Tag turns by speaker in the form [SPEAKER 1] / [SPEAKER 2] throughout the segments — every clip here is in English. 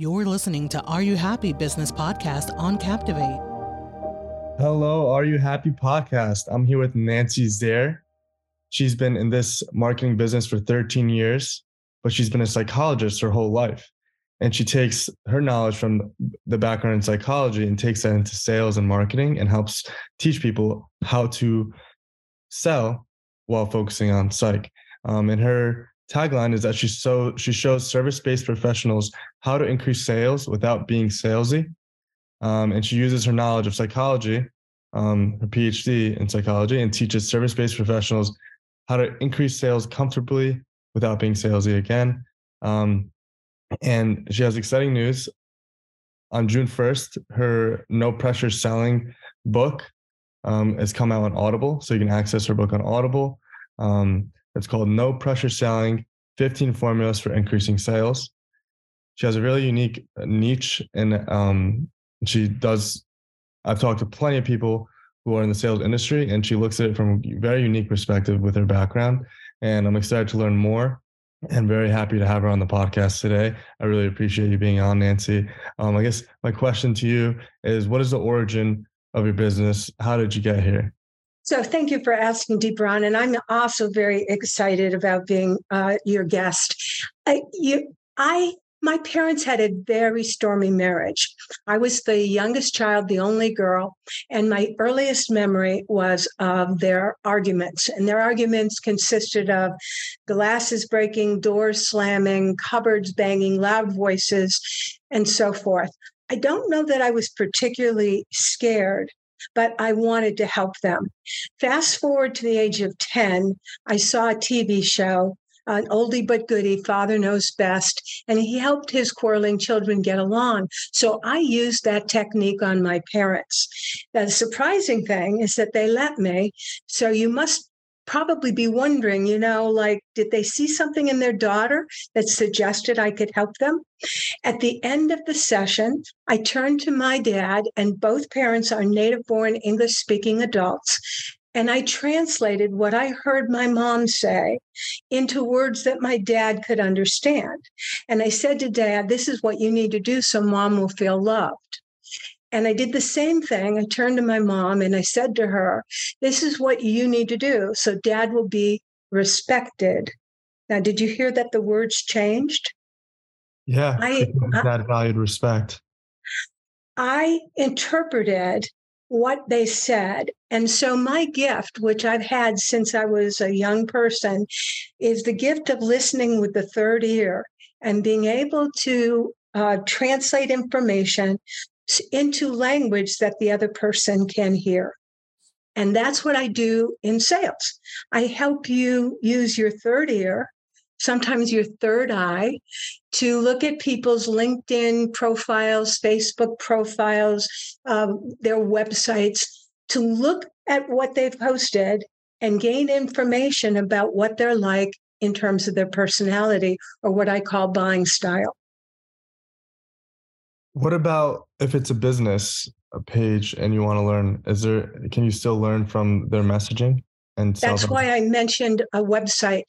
[SPEAKER 1] You're listening to Are You Happy Business Podcast on Captivate.
[SPEAKER 2] Hello, Are You Happy Podcast. I'm here with Nancy Zare. She's been in this marketing business for 13 years, but she's been a psychologist her whole life. And she takes her knowledge from the background in psychology and takes that into sales and marketing and helps teach people how to sell while focusing on psych. Um, and her tagline is that she so she shows service-based professionals how to increase sales without being salesy. Um, and she uses her knowledge of psychology, um, her PhD in psychology, and teaches service-based professionals how to increase sales comfortably without being salesy again. Um, and she has exciting news. On June 1st, her No Pressure Selling book um, has come out on Audible. So you can access her book on Audible. Um, it's called No Pressure Selling 15 Formulas for Increasing Sales. She has a really unique niche and um, she does. I've talked to plenty of people who are in the sales industry and she looks at it from a very unique perspective with her background. And I'm excited to learn more and very happy to have her on the podcast today. I really appreciate you being on, Nancy. Um, I guess my question to you is what is the origin of your business? How did you get here?
[SPEAKER 3] So thank you for asking, Deebron, and I'm also very excited about being uh, your guest. I, you, I, my parents had a very stormy marriage. I was the youngest child, the only girl, and my earliest memory was of their arguments. And their arguments consisted of glasses breaking, doors slamming, cupboards banging, loud voices, and so forth. I don't know that I was particularly scared but I wanted to help them. Fast forward to the age of 10, I saw a TV show, an oldie but goodie, Father Knows Best, and he helped his quarreling children get along. So I used that technique on my parents. The surprising thing is that they let me. So you must probably be wondering, you know, like, did they see something in their daughter that suggested I could help them? At the end of the session, I turned to my dad, and both parents are native born English speaking adults. And I translated what I heard my mom say into words that my dad could understand. And I said to dad, This is what you need to do so mom will feel loved. And I did the same thing. I turned to my mom and I said to her, This is what you need to do so dad will be respected. Now, did you hear that the words changed?
[SPEAKER 2] Yeah. I, that valued respect.
[SPEAKER 3] I interpreted what they said. And so, my gift, which I've had since I was a young person, is the gift of listening with the third ear and being able to uh, translate information into language that the other person can hear. And that's what I do in sales. I help you use your third ear, sometimes your third eye, to look at people's LinkedIn profiles, Facebook profiles, um, their websites, to look at what they've posted and gain information about what they're like in terms of their personality or what I call buying style.
[SPEAKER 2] What about if it's a business a page and you want to learn? Is there can you still learn from their messaging? And
[SPEAKER 3] that's them? why I mentioned a website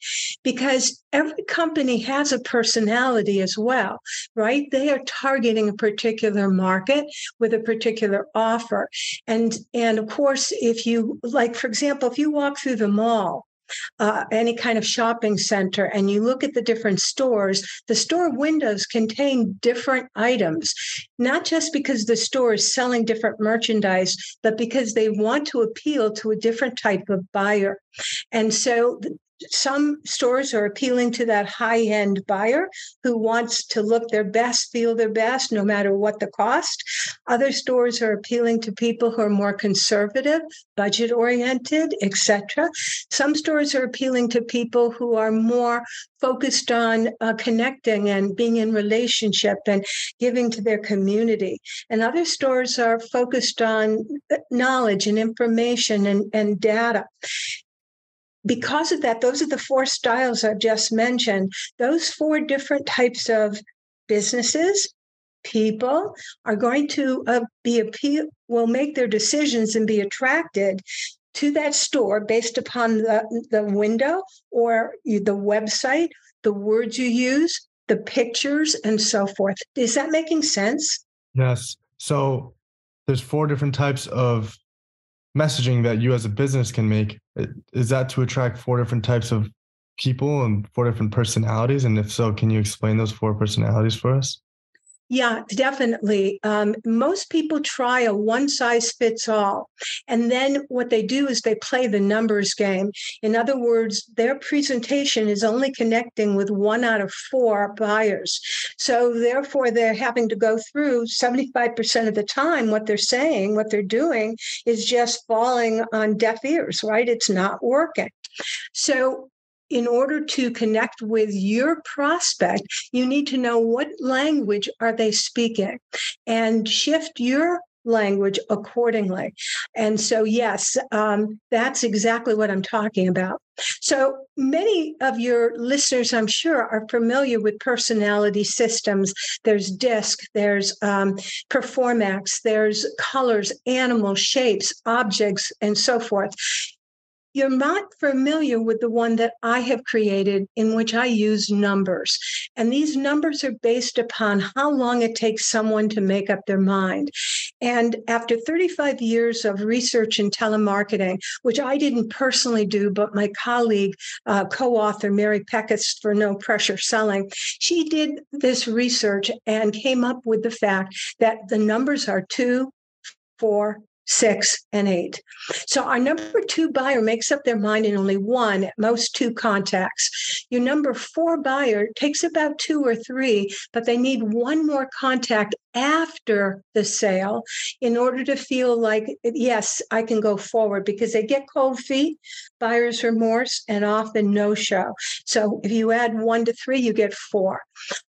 [SPEAKER 3] because every company has a personality as well, right? They are targeting a particular market with a particular offer. And and of course, if you like, for example, if you walk through the mall uh, any kind of shopping center and you look at the different stores, the store windows contain different items, not just because the store is selling different merchandise, but because they want to appeal to a different type of buyer. And so some stores are appealing to that high end buyer who wants to look their best, feel their best, no matter what the cost. Other stores are appealing to people who are more conservative, budget oriented, etc. Some stores are appealing to people who are more focused on uh, connecting and being in relationship and giving to their community. And other stores are focused on uh, knowledge and information and, and data because of that, those are the four styles I've just mentioned. Those four different types of businesses, people are going to uh, be appeal, will make their decisions and be attracted to that store based upon the, the window or the website, the words you use, the pictures, and so forth. Is that making sense?
[SPEAKER 2] Yes. So there's four different types of messaging that you as a business can make. Uh, is that to attract four different types of people and four different personalities? And if so, can you explain those four personalities for us?
[SPEAKER 3] Yeah, definitely. Um, most people try a one size fits all. And then what they do is they play the numbers game. In other words, their presentation is only connecting with one out of four buyers. So therefore, they're having to go through 75% of the time what they're saying, what they're doing is just falling on deaf ears, right? It's not working. So in order to connect with your prospect you need to know what language are they speaking and shift your language accordingly. And so yes um, that's exactly what i'm talking about. So many of your listeners i'm sure are familiar with personality systems. There's disc there's um, performax there's colors animal shapes objects and so forth you're not familiar with the one that I have created, in which I use numbers. And these numbers are based upon how long it takes someone to make up their mind. And after 35 years of research in telemarketing, which I didn't personally do, but my colleague, uh, co author Mary Peckus for No Pressure Selling, she did this research and came up with the fact that the numbers are two, four, six, and eight. So our number two buyer makes up their mind in only one, at most two contacts. Your number four buyer takes about two or three, but they need one more contact after the sale in order to feel like, yes, I can go forward because they get cold feet, buyer's remorse, and often no show. So if you add one to three, you get four.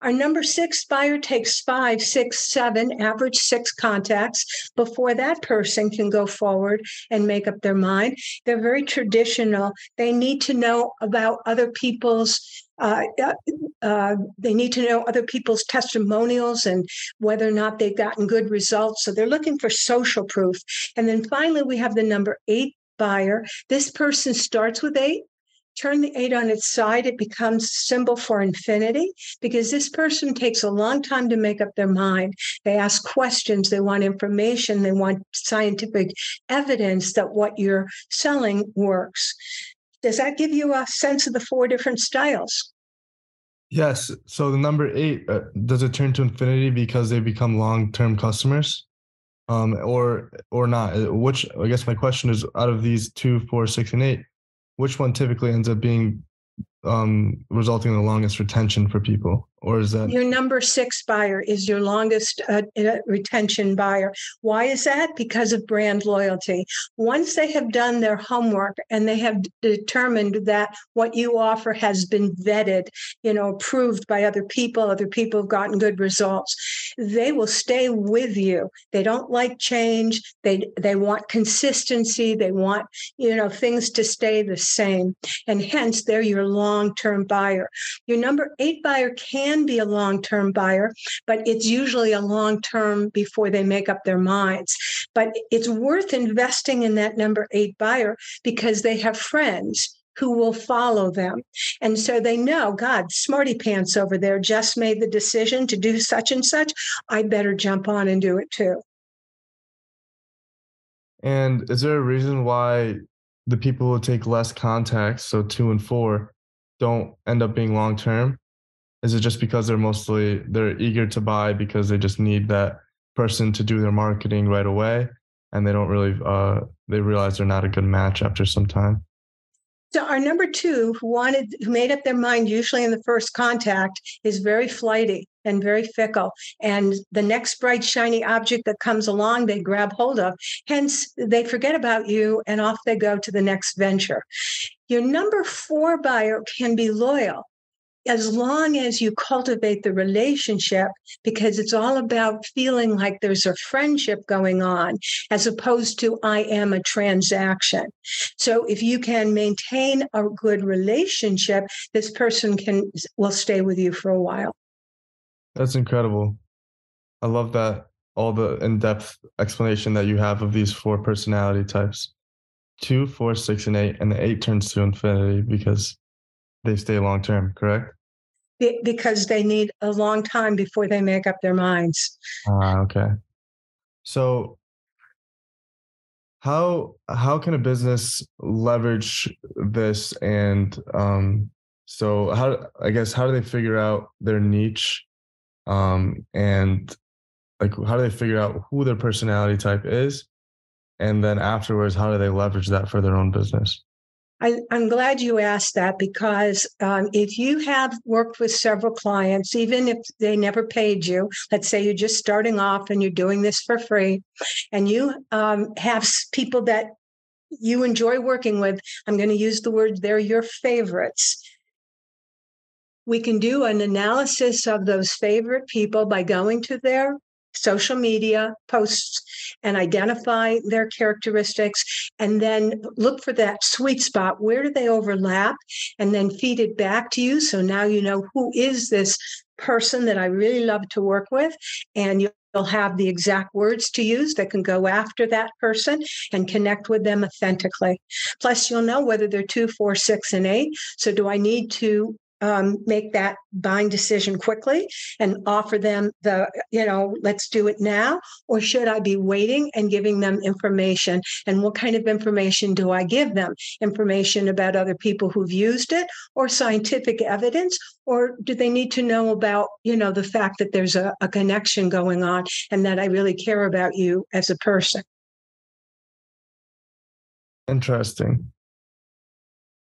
[SPEAKER 3] Our number six buyer takes five, six, seven, average six contacts before that person can go forward and make up their mind. They're very traditional. They need to know about other people's uh, uh, uh, they need to know other people's testimonials and whether or not they've gotten good results. So they're looking for social proof. And then finally, we have the number eight buyer. This person starts with eight. Turn the eight on its side, it becomes symbol for infinity because this person takes a long time to make up their mind. They ask questions, they want information, they want scientific evidence that what you're selling works. Does that give you a sense of the four different styles?
[SPEAKER 2] Yes. So the number eight, uh, does it turn to infinity because they become long-term customers? Um, or or not? Uh, which I guess my question is, out of these two, four, six, and eight, which one typically ends up being um, resulting in the longest retention for people? Or is that
[SPEAKER 3] your number six buyer is your longest uh, uh, retention buyer? Why is that? Because of brand loyalty. Once they have done their homework and they have determined that what you offer has been vetted, you know, approved by other people, other people have gotten good results, they will stay with you. They don't like change. They they want consistency. They want you know things to stay the same, and hence they're your long-term buyer. Your number eight buyer can can be a long term buyer, but it's usually a long term before they make up their minds. But it's worth investing in that number eight buyer because they have friends who will follow them. And so they know, God, smarty pants over there just made the decision to do such and such. I better jump on and do it too.
[SPEAKER 2] And is there a reason why the people who take less contacts, so two and four, don't end up being long term? Is it just because they're mostly they're eager to buy because they just need that person to do their marketing right away, and they don't really uh, they realize they're not a good match after some time?
[SPEAKER 3] So our number two, who wanted, who made up their mind usually in the first contact, is very flighty and very fickle. And the next bright, shiny object that comes along, they grab hold of. Hence, they forget about you and off they go to the next venture. Your number four buyer can be loyal as long as you cultivate the relationship, because it's all about feeling like there's a friendship going on, as opposed to I am a transaction. So if you can maintain a good relationship, this person can will stay with you for a while.
[SPEAKER 2] That's incredible. I love that all the in-depth explanation that you have of these four personality types. Two, four, six, and eight, and the eight turns to infinity because they stay long term, correct?
[SPEAKER 3] Because they need a long time before they make up their minds.
[SPEAKER 2] Ah, okay. So how how can a business leverage this and um so how I guess how do they figure out their niche um and like how do they figure out who their personality type is and then afterwards how do they leverage that for their own business
[SPEAKER 3] I, am glad you asked that because um, if you have worked with several clients, even if they never paid you, let's say you're just starting off and you're doing this for free, and you um, have people that you enjoy working with, I'm going to use the word they're your favorites. We can do an analysis of those favorite people by going to their social media posts and identify their characteristics and then look for that sweet spot where do they overlap and then feed it back to you so now you know who is this person that I really love to work with and you'll have the exact words to use that can go after that person and connect with them authentically. Plus, you'll know whether they're two, four, six, and eight. So, do I need to um, make that buying decision quickly and offer them the, you know, let's do it now? Or should I be waiting and giving them information? And what kind of information do I give them? Information about other people who've used it or scientific evidence? Or do they need to know about, you know, the fact that there's a, a connection going on and that I really care about you as a person?
[SPEAKER 2] Interesting.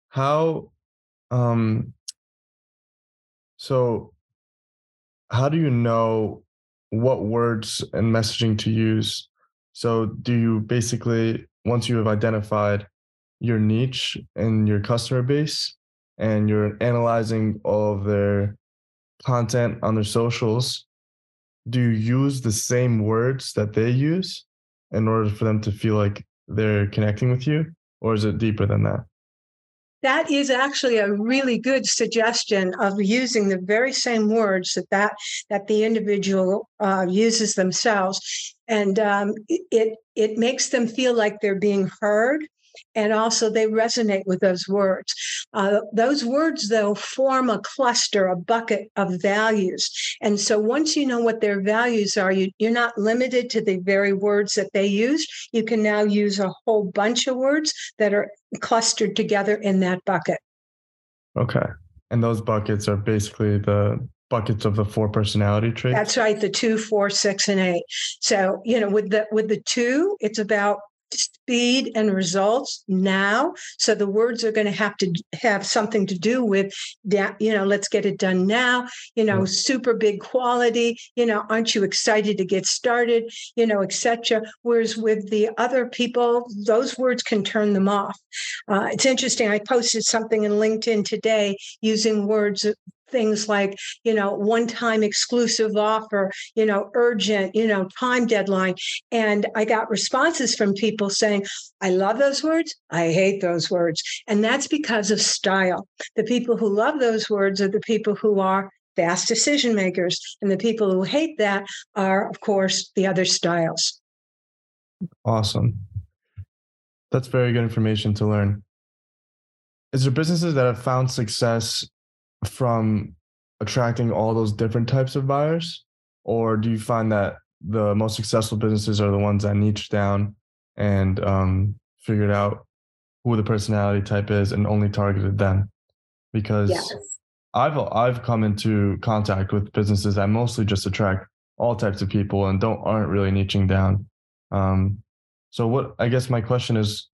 [SPEAKER 2] How um so, how do you know what words and messaging to use? So, do you basically, once you have identified your niche and your customer base, and you're analyzing all of their content on their socials, do you use the same words that they use in order for them to feel like they're connecting with you? Or is it deeper than that?
[SPEAKER 3] That is actually a really good suggestion of using the very same words that that, that the individual uh, uses themselves. And um, it it makes them feel like they're being heard and also they resonate with those words. Uh, those words, though, form a cluster, a bucket of values. And so once you know what their values are, you, you're not limited to the very words that they use. You can now use a whole bunch of words that are clustered together in that bucket.
[SPEAKER 2] Okay. And those buckets are basically the buckets of the four personality traits.
[SPEAKER 3] That's right, the two, four, six, and eight. So you know, with the with the two, it's about speed and results now. So the words are going to have to have something to do with that, you know, let's get it done now, you know, super big quality, you know, aren't you excited to get started, you know, etc. Whereas with the other people, those words can turn them off. Uh, it's interesting. I posted something in LinkedIn today using words things like you know one time exclusive offer you know urgent you know time deadline. And i got responses from people saying i love those words. I hate those words. And that's because of style. The people who love those words are the people who are fast decision makers and the people who hate that are of course the other styles.
[SPEAKER 2] Awesome. That's very good information to learn. Is there businesses that have found success from attracting all those different types of buyers? Or do you find that the most successful businesses are the ones that niche down and um, figured out who the personality type is and only targeted them? Because yes. I've I've come into contact with businesses that mostly just attract all types of people and don't aren't really niching down. Um, so what I guess my question is,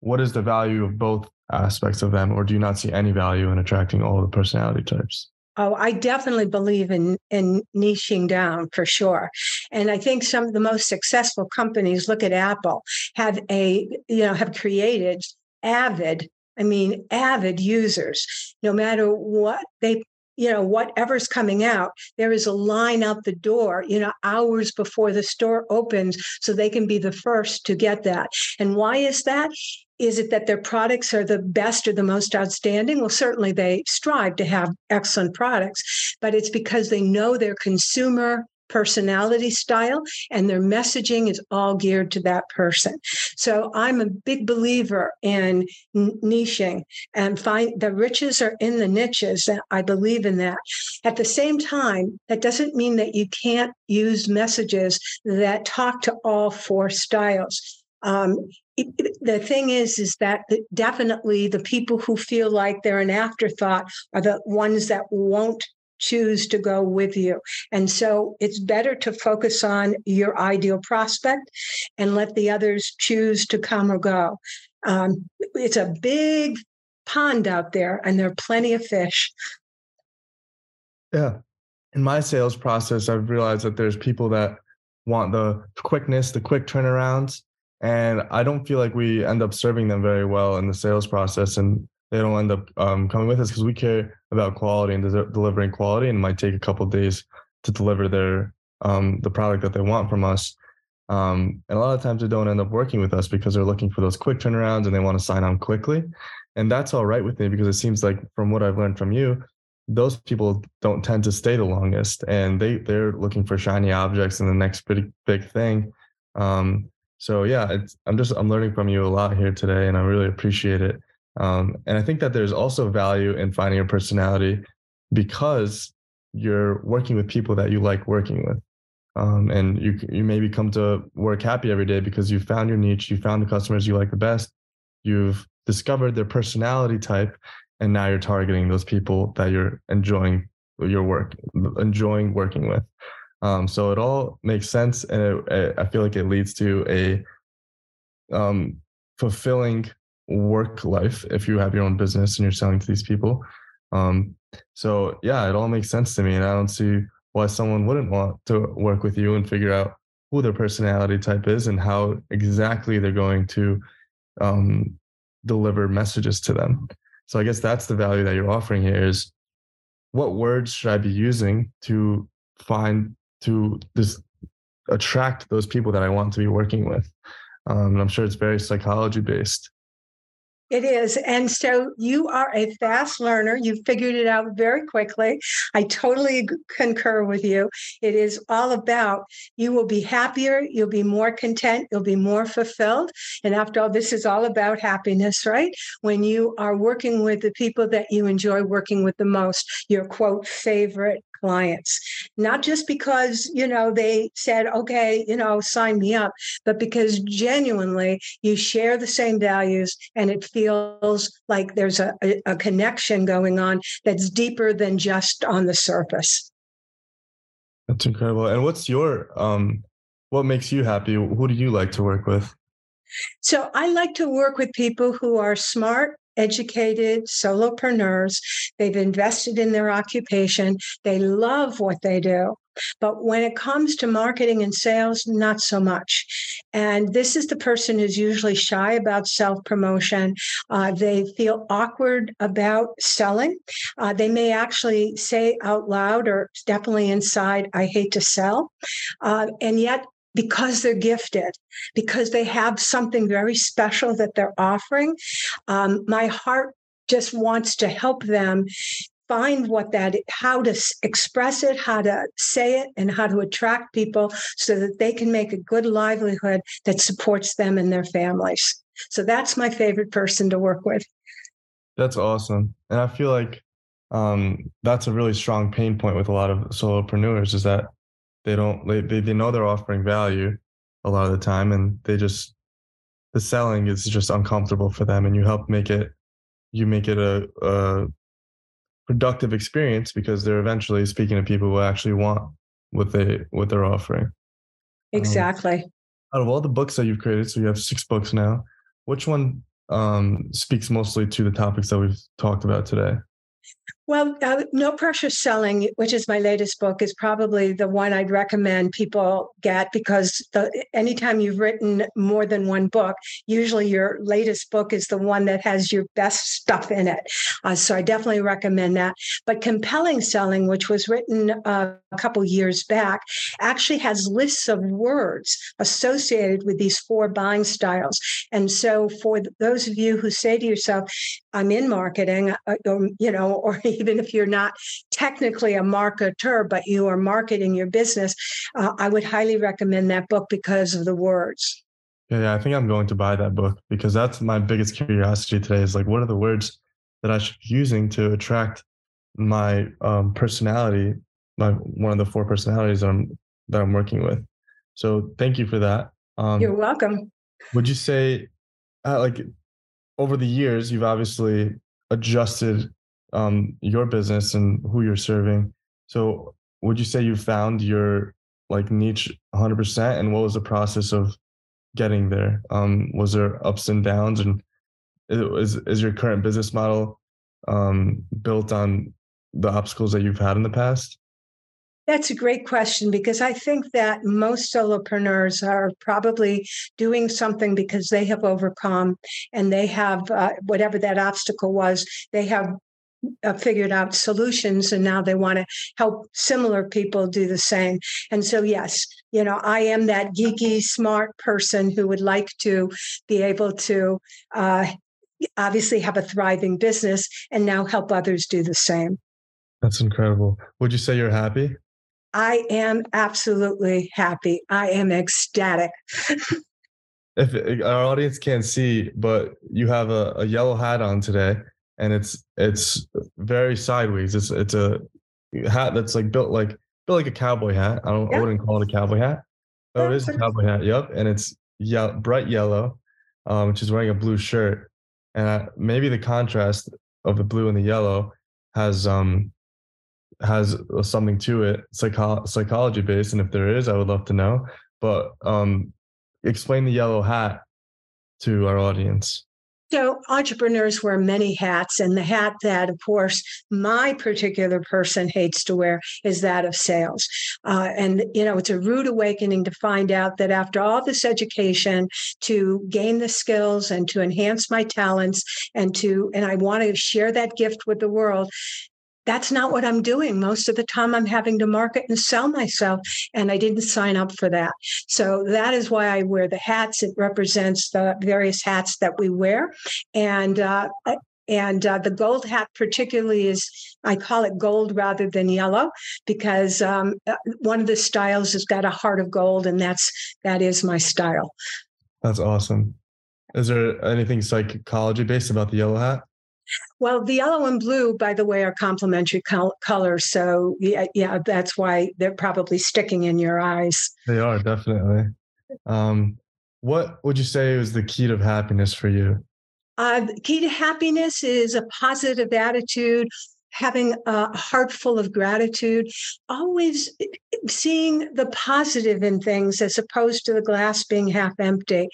[SPEAKER 2] what is the value of both aspects of them, or do you not see any value in attracting all the personality types?
[SPEAKER 3] Oh, I definitely believe in in niching down for sure. And I think some of the most successful companies, look at Apple, have a you know have created avid, I mean avid users. No matter what they you know whatever's coming out there is a line out the door you know hours before the store opens so they can be the first to get that and why is that is it that their products are the best or the most outstanding? Well, certainly they strive to have excellent products, but it's because they know their consumer personality style, and their messaging is all geared to that person. So I'm a big believer in niching and find the riches are in the niches. I believe in that. At the same time, that doesn't mean that you can't use messages that talk to all four styles. Um, the thing is is that definitely the people who feel like they're an afterthought are the ones that won't choose to go with you. And so it's better to focus on your ideal prospect and let the others choose to come or go. Um, it's a big pond out there and there are plenty of fish.
[SPEAKER 2] Yeah. In my sales process i've realized that there's people that want the quickness the quick turnarounds and I don't feel like we end up serving them very well in the sales process, and they don't end up um, coming with us because we care about quality and de- delivering quality, and it might take a couple days to deliver their um, the product that they want from us. Um, and a lot of times they don't end up working with us because they're looking for those quick turnarounds and they want to sign on quickly. And that's all right with me because it seems like from what I've learned from you, those people don't tend to stay the longest and they they're looking for shiny objects and the next big big thing. Um, so yeah, I'm just I'm learning from you a lot here today, and I really appreciate it. Um, and I think that there's also value in finding your personality because you're working with people that you like working with. Um, and you you maybe come to work happy every day because you found your niche, you found the customers you like the best, you've discovered their personality type, and now you're targeting those people that you're enjoying your work, enjoying working with. Um, so it all makes sense, and it, I feel like it leads to a um, fulfilling work life if you have your own business and you're selling to these people. Um, so yeah, it all makes sense to me, and I don't see why someone wouldn't want to work with you and figure out who their personality type is and how exactly they're going to um, deliver messages to them. So I guess that's the value that you're offering here is what words should I be using to find to just attract those people that I want to be working with. Um, and I'm sure it's very psychology based.
[SPEAKER 3] It is. And so you are a fast learner. You figured it out very quickly. I totally concur with you. It is all about you will be happier, you'll be more content, you'll be more fulfilled. And after all, this is all about happiness, right? When you are working with the people that you enjoy working with the most, your quote, favorite clients, not just because, you know, they said, okay, you know, sign me up, but because genuinely you share the same values and it feels like there's a, a connection going on that's deeper than just on the surface.
[SPEAKER 2] That's incredible. And what's your, um, what makes you happy? Who do you like to work with?
[SPEAKER 3] So I like to work with people who are smart, educated solopreneurs. They've invested in their occupation. They love what they do. But when it comes to marketing and sales, not so much. And this is the person who's usually shy about self promotion. Uh, they feel awkward about selling. Uh, they may actually say out loud or definitely inside, I hate to sell. Uh, and yet because they're gifted, because they have something very special that they're offering. Um, my heart just wants to help them find what that how to express it how to say it and how to attract people so that they can make a good livelihood that supports them and their families so that's my favorite person to work with
[SPEAKER 2] that's awesome and i feel like um, that's a really strong pain point with a lot of solopreneurs is that they don't they, they know they're offering value a lot of the time and they just the selling is just uncomfortable for them and you help make it you make it a, a productive experience because they're eventually speaking to people who actually want what they what they're offering. Um,
[SPEAKER 3] exactly. um,
[SPEAKER 2] out of all the books that you've created so you have six books now which one um, speaks mostly to the topics that we've talked about today
[SPEAKER 3] well, uh, No Pressure Selling, which is my latest book, is probably the one I'd recommend people get because the, anytime you've written more than one book, usually your latest book is the one that has your best stuff in it. Uh, so I definitely recommend that. But Compelling Selling, which was written uh, a couple years back, actually has lists of words associated with these four buying styles. And so for those of you who say to yourself, I'm in marketing, uh, or, you know, or even if you're not technically a marketer, but you are marketing your business, uh, I would highly recommend that book because of the words.
[SPEAKER 2] Yeah, yeah, I think I'm going to buy that book because that's my biggest curiosity today is like, what are the words that I should be using to attract my um, personality, my one of the four personalities that I'm that I'm working with. So thank you for that.
[SPEAKER 3] Um, You're welcome.
[SPEAKER 2] Would you say, uh, like, over the years, you've obviously adjusted um, your business and who you're serving. So would you say you found your like niche 100%? And what was the process of getting there? Um, was there ups and downs? And is is your current business model um, built on the obstacles that you've had in the past?
[SPEAKER 3] That's a great question because I think that most solopreneurs are probably doing something because they have overcome and they have uh, whatever that obstacle was, they have uh, figured out solutions and now they want to help similar people do the same. And so, yes, you know, I am that geeky, smart person who would like to be able to uh, obviously have a thriving business and now help others do the same.
[SPEAKER 2] That's incredible. Would you say you're happy?
[SPEAKER 3] I am absolutely happy. I am ecstatic.
[SPEAKER 2] if our audience can't see, but you have a, a yellow hat on today, and it's it's very sideways. It's it's a hat that's like built like built like a cowboy hat. I don't I wouldn't call it a cowboy hat. Oh, it is a cowboy hat. Yep, and it's yeah bright yellow, um, which is wearing a blue shirt, and I, maybe the contrast of the blue and the yellow has um has something to it, psycho- psychology based. And if there is, I would love to know. But um, explain the yellow hat to our audience.
[SPEAKER 3] So, entrepreneurs wear many hats, and the hat that, of course, my particular person hates to wear is that of sales. Uh, and, you know, it's a rude awakening to find out that after all this education to gain the skills and to enhance my talents and to, and I want to share that gift with the world, that's not what I'm doing. Most of the time, I'm having to market and sell myself, and I didn't sign up for that. So that is why I wear the hats. It represents the various hats that we wear, and uh, and uh, the gold hat particularly is I call it gold rather than yellow because um, uh, one of the styles has got a heart of gold, and that's that is my style.
[SPEAKER 2] That's awesome. Is there anything psychology based about the yellow hat?
[SPEAKER 3] Well, the yellow and blue, by the way, are complementary col- colors. So yeah, yeah, that's why they're probably sticking in your eyes.
[SPEAKER 2] They are definitely. Um, what would you say is the key to happiness for you?
[SPEAKER 3] Uh, key to happiness is a positive attitude, having a heart full of gratitude, always seeing the positive in things as opposed to the glass being half empty.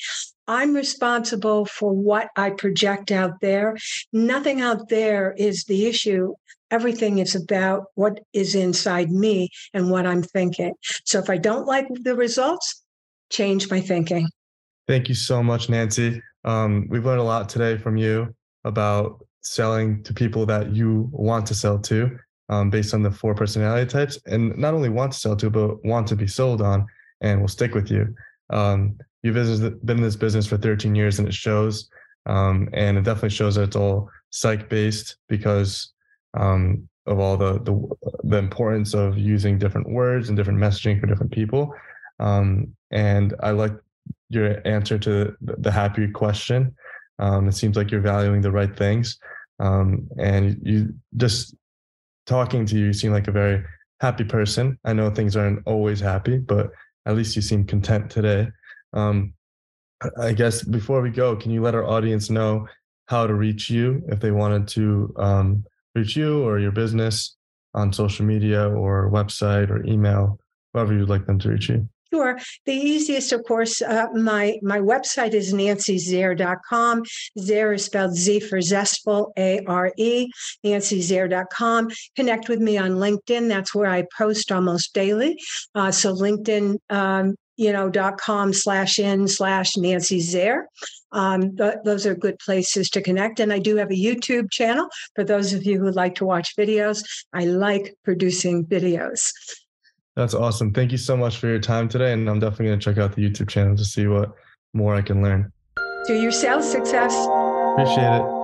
[SPEAKER 3] I'm responsible for what I project out there. Nothing out there is the issue. Everything is about what is inside me and what I'm thinking. So if I don't like the results, change my thinking.
[SPEAKER 2] Thank you so much, Nancy. Um, we've learned a lot today from you about selling to people that you want to sell to um, based on the four personality types and not only want to sell to, but want to be sold on and will stick with you. Um, you've been in this business for 13 years and it shows. Um, and it definitely shows that it's all psych based because um, of all the, the, the importance of using different words and different messaging for different people. Um, and I like your answer to the, happy question. Um, it seems like you're valuing the right things, um, and you just talking to you, you seem like a very happy person. I know things aren't always happy, but at least you seem content today. Um, I guess before we go, can you let our audience know how to reach you if they wanted to um, reach you or your business on social media or website or email, however you'd like them to reach you?
[SPEAKER 3] Sure. The easiest, of course, uh, my my website is nancyzare.com. Zare is spelled Z for zestful, A R E, nancyzare.com. Connect with me on LinkedIn. That's where I post almost daily. Uh, so LinkedIn um, you know, dot com slash in slash Nancy Zare. Um, th- those are good places to connect. And I do have a YouTube channel for those of you who like to watch videos. I like producing videos.
[SPEAKER 2] That's awesome. Thank you so much for your time today. And I'm definitely going to check out the YouTube channel to see what more I can learn.
[SPEAKER 3] To your sales success.
[SPEAKER 2] Appreciate it.